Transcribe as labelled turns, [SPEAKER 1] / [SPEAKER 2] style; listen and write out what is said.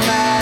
[SPEAKER 1] matter.